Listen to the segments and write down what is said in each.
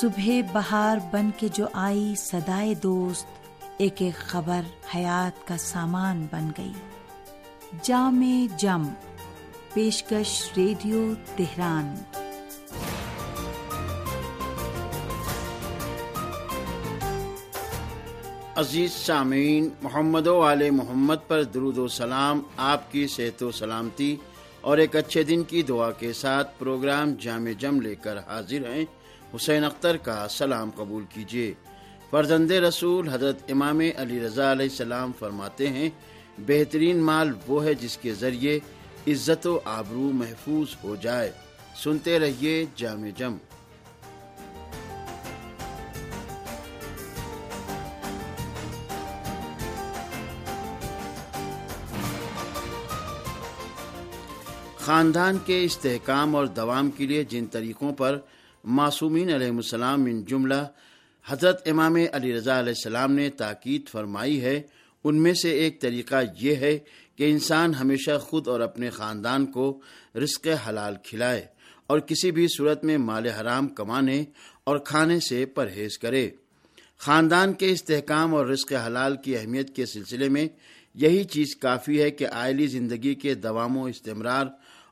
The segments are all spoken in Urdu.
صبح بہار بن کے جو آئی سدائے دوست، ایک ایک خبر حیات کا سامان بن گئی۔ جام جم، پیشکش ریڈیو تہران۔ عزیز سامعین، محمد و علیہ محمد پر درود و سلام، آپ کی صحت و سلامتی، اور ایک اچھے دن کی دعا کے ساتھ پروگرام جامع جم لے کر حاضر ہیں۔ حسین اختر کا سلام قبول کیجیے۔ فرزند رسول حضرت امام علی رضا علیہ السلام فرماتے ہیں، بہترین مال وہ ہے جس کے ذریعے عزت و آبرو محفوظ ہو جائے۔ سنتے رہیے جامع جم۔ خاندان کے استحکام اور دوام کے لیے جن طریقوں پر معصومین علیہ السلام ان جملہ حضرت امام علی رضا علیہ السلام نے تاکید فرمائی ہے، ان میں سے ایک طریقہ یہ ہے کہ انسان ہمیشہ خود اور اپنے خاندان کو رزق حلال کھلائے اور کسی بھی صورت میں مال حرام کمانے اور کھانے سے پرہیز کرے۔ خاندان کے استحکام اور رزق حلال کی اہمیت کے سلسلے میں یہی چیز کافی ہے کہ آئلی زندگی کے دوام و استمرار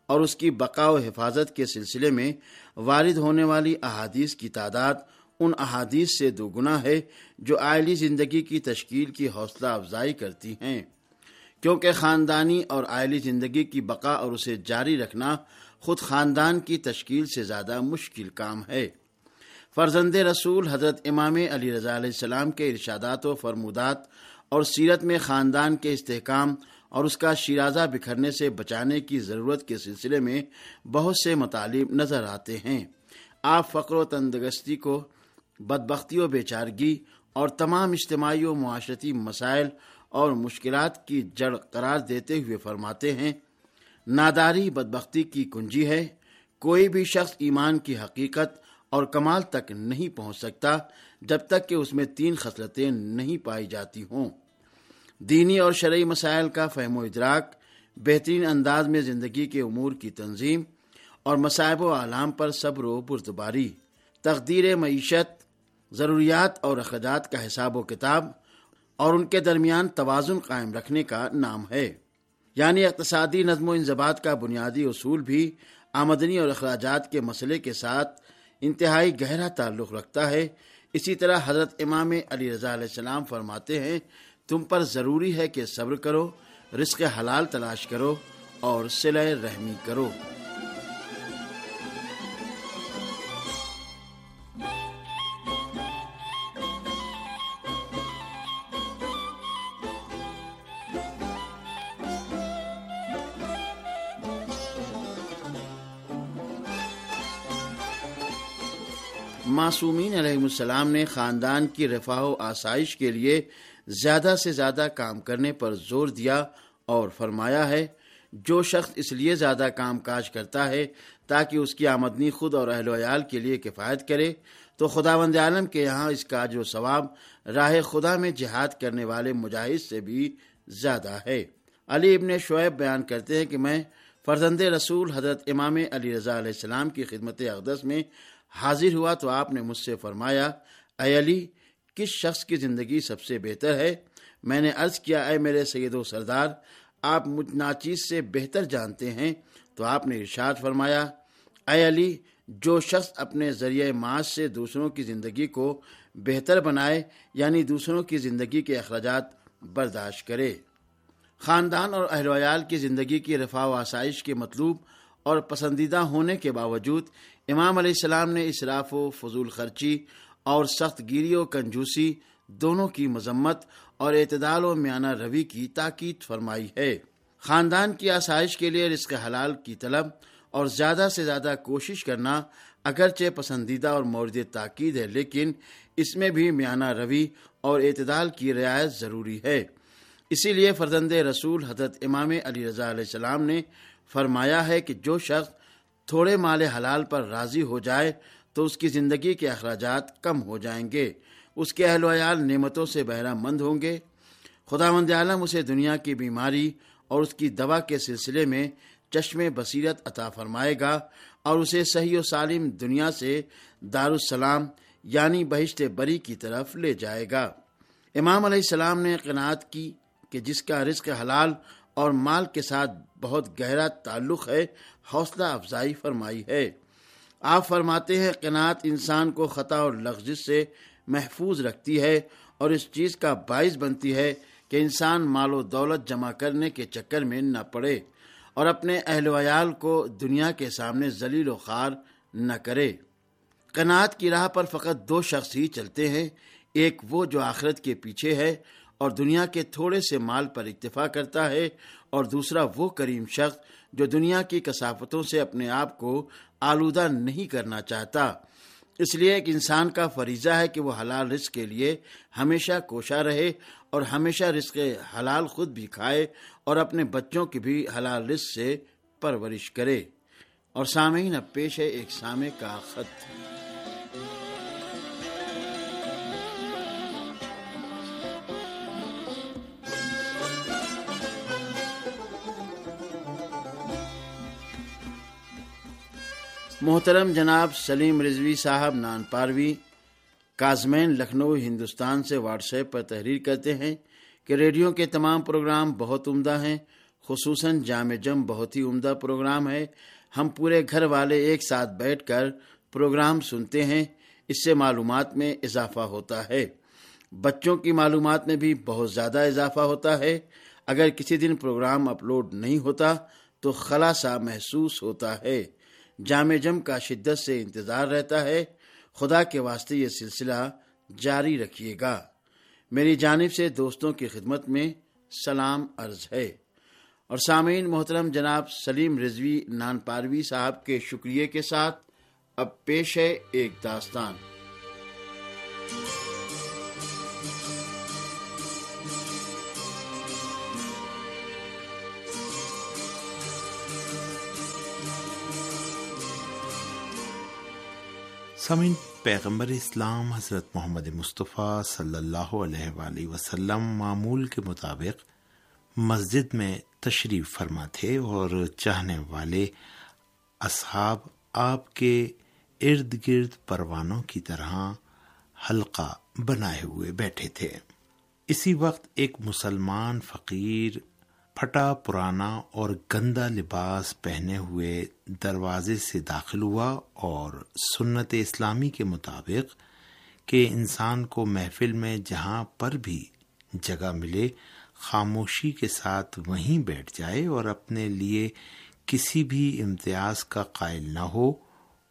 اور اس کی بقا و حفاظت کے سلسلے میں وارد ہونے والی احادیث کی تعداد ان احادیث سے دو گنا ہے جو آئلی زندگی کی تشکیل کی حوصلہ افزائی کرتی ہیں۔ کیونکہ خاندانی اور آئلی زندگی کی بقا اور اسے جاری رکھنا خود خاندان کی تشکیل سے زیادہ مشکل کام ہے۔ فرزند رسول حضرت امام علی رضا علیہ السلام کے ارشادات و فرمودات اور سیرت میں خاندان کے استحکام اور اس کا شیرازہ بکھرنے سے بچانے کی ضرورت کے سلسلے میں بہت سے مطالب نظر آتے ہیں۔ آپ فقر و تندرستی کو، بدبختی و بیچارگی اور تمام اجتماعی و معاشرتی مسائل اور مشکلات کی جڑ قرار دیتے ہوئے فرماتے ہیں، ناداری بدبختی کی کنجی ہے۔ کوئی بھی شخص ایمان کی حقیقت اور کمال تک نہیں پہنچ سکتا جب تک کہ اس میں تین خصلتیں نہیں پائی جاتی ہوں۔ دینی اور شرعی مسائل کا فہم و ادراک، بہترین انداز میں زندگی کے امور کی تنظیم اور مصائب و عالام پر صبر و بردباری، تقدیر معیشت، ضروریات اور اخراجات کا حساب و کتاب اور ان کے درمیان توازن قائم رکھنے کا نام ہے۔ یعنی اقتصادی نظم و انضباط کا بنیادی اصول بھی آمدنی اور اخراجات کے مسئلے کے ساتھ انتہائی گہرا تعلق رکھتا ہے۔ اسی طرح حضرت امام علی رضا علیہ السلام فرماتے ہیں تم پر ضروری ہے کہ صبر کرو، رزق حلال تلاش کرو اور سلح رحمی کرو۔ معصومین علیہ السلام نے خاندان کی رفاہ و آسائش کے لیے زیادہ سے زیادہ کام کرنے پر زور دیا اور فرمایا ہے، جو شخص اس لیے زیادہ کام کاج کرتا ہے تاکہ اس کی آمدنی خود اور اہل و عیال کے لیے کفایت کرے، تو خدا وند عالم کے یہاں اس کا جو ثواب راہ خدا میں جہاد کرنے والے مجاہد سے بھی زیادہ ہے۔ علی ابن شعیب بیان کرتے ہیں کہ میں فرزند رسول حضرت امام علی رضا علیہ السلام کی خدمت اقدس میں حاضر ہوا تو آپ نے مجھ سے فرمایا، اے علی کس شخص کی زندگی سب سے بہتر ہے؟ میں نے عرض کیا، اے میرے سید و سردار، آپ مجھ ناچیز سے بہتر جانتے ہیں، تو آپ نے ارشاد فرمایا، اے علی، جو شخص اپنے ذریعہ معاش سے دوسروں کی زندگی کو بہتر بنائے یعنی دوسروں کی زندگی کے اخراجات برداشت کرے۔ خاندان اور اہل ویال کی زندگی کی رفاع و آسائش کے مطلوب اور پسندیدہ ہونے کے باوجود، امام علیہ السلام نے اسراف و فضول خرچی اور سخت گیری و کنجوسی دونوں کی مذمت اور اعتدال و میانہ روی کی تاکید فرمائی ہے۔ خاندان کی آسائش کے لیے رزق حلال کی طلب اور زیادہ سے زیادہ کوشش کرنا اگرچہ پسندیدہ اور مورد تاکید ہے، لیکن اس میں بھی میانہ روی اور اعتدال کی رعایت ضروری ہے۔ اسی لیے فرزند رسول حضرت امام علی رضا علیہ السلام نے فرمایا ہے کہ جو شخص تھوڑے مال حلال پر راضی ہو جائے تو اس کی زندگی کے اخراجات کم ہو جائیں گے۔ اس کے اہل ویال نعمتوں سے بہرہ مند ہوں گے۔ خدا مند عالم اسے دنیا کی بیماری اور اس کی دوا کے سلسلے میں چشم بصیرت عطا فرمائے گا اور اسے صحیح و سالم دنیا سے دارالسلام یعنی بہشت بری کی طرف لے جائے گا۔ امام علیہ السلام نے قناعت کی کہ جس کا رزق حلال اور مال کے ساتھ بہت گہرا تعلق ہے، حوصلہ افزائی فرمائی ہے۔ آپ فرماتے ہیں قناعت انسان کو خطا اور لغزش سے محفوظ رکھتی ہے اور اس چیز کا باعث بنتی ہے کہ انسان مال و دولت جمع کرنے کے چکر میں نہ پڑے اور اپنے اہل ویال کو دنیا کے سامنے ذلیل و خوار نہ کرے۔ قناعت کی راہ پر فقط دو شخص ہی چلتے ہیں، ایک وہ جو آخرت کے پیچھے ہے اور دنیا کے تھوڑے سے مال پر اکتفا کرتا ہے اور دوسرا وہ کریم شخص جو دنیا کی کثافتوں سے اپنے آپ کو آلودہ نہیں کرنا چاہتا۔ اس لیے ایک انسان کا فریضہ ہے کہ وہ حلال رزق کے لیے ہمیشہ کوشاں رہے اور ہمیشہ رزق حلال خود بھی کھائے اور اپنے بچوں کی بھی حلال رزق سے پرورش کرے۔ اور سامعین، اب پیش ہے ایک سامع کا خط۔ محترم جناب سلیم رضوی صاحب نان پاروی، کازمین، لکھنؤ، ہندوستان سے واٹس ایپ پر تحریر کرتے ہیں کہ ریڈیو کے تمام پروگرام بہت عمدہ ہیں، خصوصاً جامع جم بہت ہی عمدہ پروگرام ہے۔ ہم پورے گھر والے ایک ساتھ بیٹھ کر پروگرام سنتے ہیں، اس سے معلومات میں اضافہ ہوتا ہے۔ بچوں کی معلومات میں بھی بہت زیادہ اضافہ ہوتا ہے۔ اگر کسی دن پروگرام اپلوڈ نہیں ہوتا تو خلاصہ محسوس ہوتا ہے۔ جامع جم کا شدت سے انتظار رہتا ہے۔ خدا کے واسطے یہ سلسلہ جاری رکھیے گا۔ میری جانب سے دوستوں کی خدمت میں سلام عرض ہے۔ اور سامعین محترم جناب سلیم رضوی نان پاروی صاحب کے شکریہ کے ساتھ اب پیش ہے ایک داستان۔ سمین پیغمبر اسلام حضرت محمد مصطفیٰ صلی اللہ علیہ وآلہ وسلم معمول کے مطابق مسجد میں تشریف فرما تھے اور چاہنے والے اصحاب آپ کے ارد گرد پروانوں کی طرح حلقہ بنائے ہوئے بیٹھے تھے۔ اسی وقت ایک مسلمان فقیر پھٹا پرانا اور گندا لباس پہنے ہوئے دروازے سے داخل ہوا اور سنت اسلامی کے مطابق کہ انسان کو محفل میں جہاں پر بھی جگہ ملے، خاموشی کے ساتھ وہیں بیٹھ جائے اور اپنے لیے کسی بھی امتیاز کا قائل نہ ہو،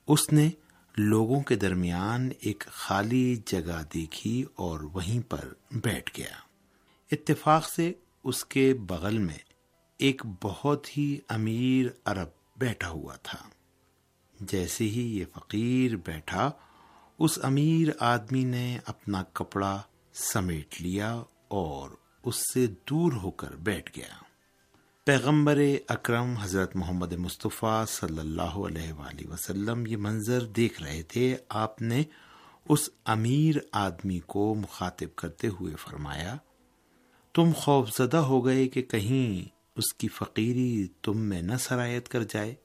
اس نے لوگوں کے درمیان ایک خالی جگہ دیکھی اور وہیں پر بیٹھ گیا۔ اتفاق سے اس کے بغل میں ایک بہت ہی امیر عرب بیٹھا ہوا تھا۔ جیسے ہی یہ فقیر بیٹھا، اس امیر آدمی نے اپنا کپڑا سمیٹ لیا اور اس سے دور ہو کر بیٹھ گیا۔ پیغمبر اکرم حضرت محمد مصطفیٰ صلی اللہ علیہ وآلہ وسلم یہ منظر دیکھ رہے تھے۔ آپ نے اس امیر آدمی کو مخاطب کرتے ہوئے فرمایا تم خوف زدہ ہو گئے کہ کہیں اس کی فقیری تم میں نہ سرایت کر جائے۔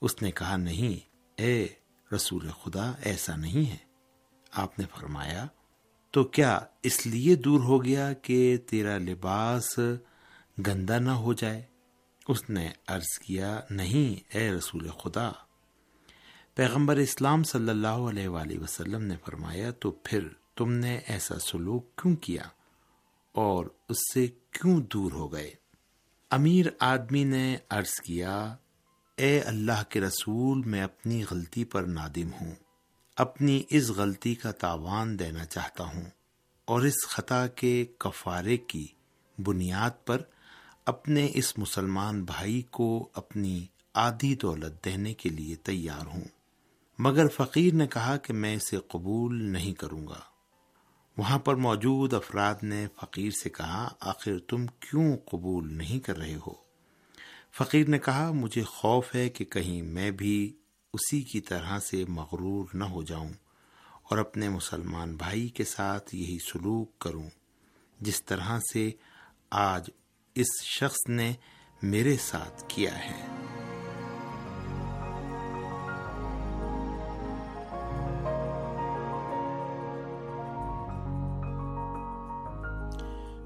اس نے کہا، نہیں، اے رسول خدا، ایسا نہیں ہے۔ آپ نے فرمایا، تو کیا اس لیے دور ہو گیا کہ تیرا لباس گندا نہ ہو جائے؟ اس نے عرض کیا، نہیں، اے رسول خدا۔ پیغمبر اسلام صلی اللہ علیہ وآلہ وسلم نے فرمایا، تو پھر تم نے ایسا سلوک کیوں کیا؟ اور اس سے کیوں دور ہو گئے؟ امیر آدمی نے عرض کیا، اے اللہ کے رسول، میں اپنی غلطی پر نادم ہوں۔ اپنی اس غلطی کا تاوان دینا چاہتا ہوں اور اس خطا کے کفارے کی بنیاد پر اپنے اس مسلمان بھائی کو اپنی آدھی دولت دینے کے لیے تیار ہوں۔ مگر فقیر نے کہا کہ میں اسے قبول نہیں کروں گا۔ وہاں پر موجود افراد نے فقیر سے کہا، آخر تم کیوں قبول نہیں کر رہے ہو؟ فقیر نے کہا، مجھے خوف ہے کہ کہیں میں بھی اسی کی طرح سے مغرور نہ ہو جاؤں اور اپنے مسلمان بھائی کے ساتھ یہی سلوک کروں۔ جس طرح سے آج اس شخص نے میرے ساتھ کیا ہے۔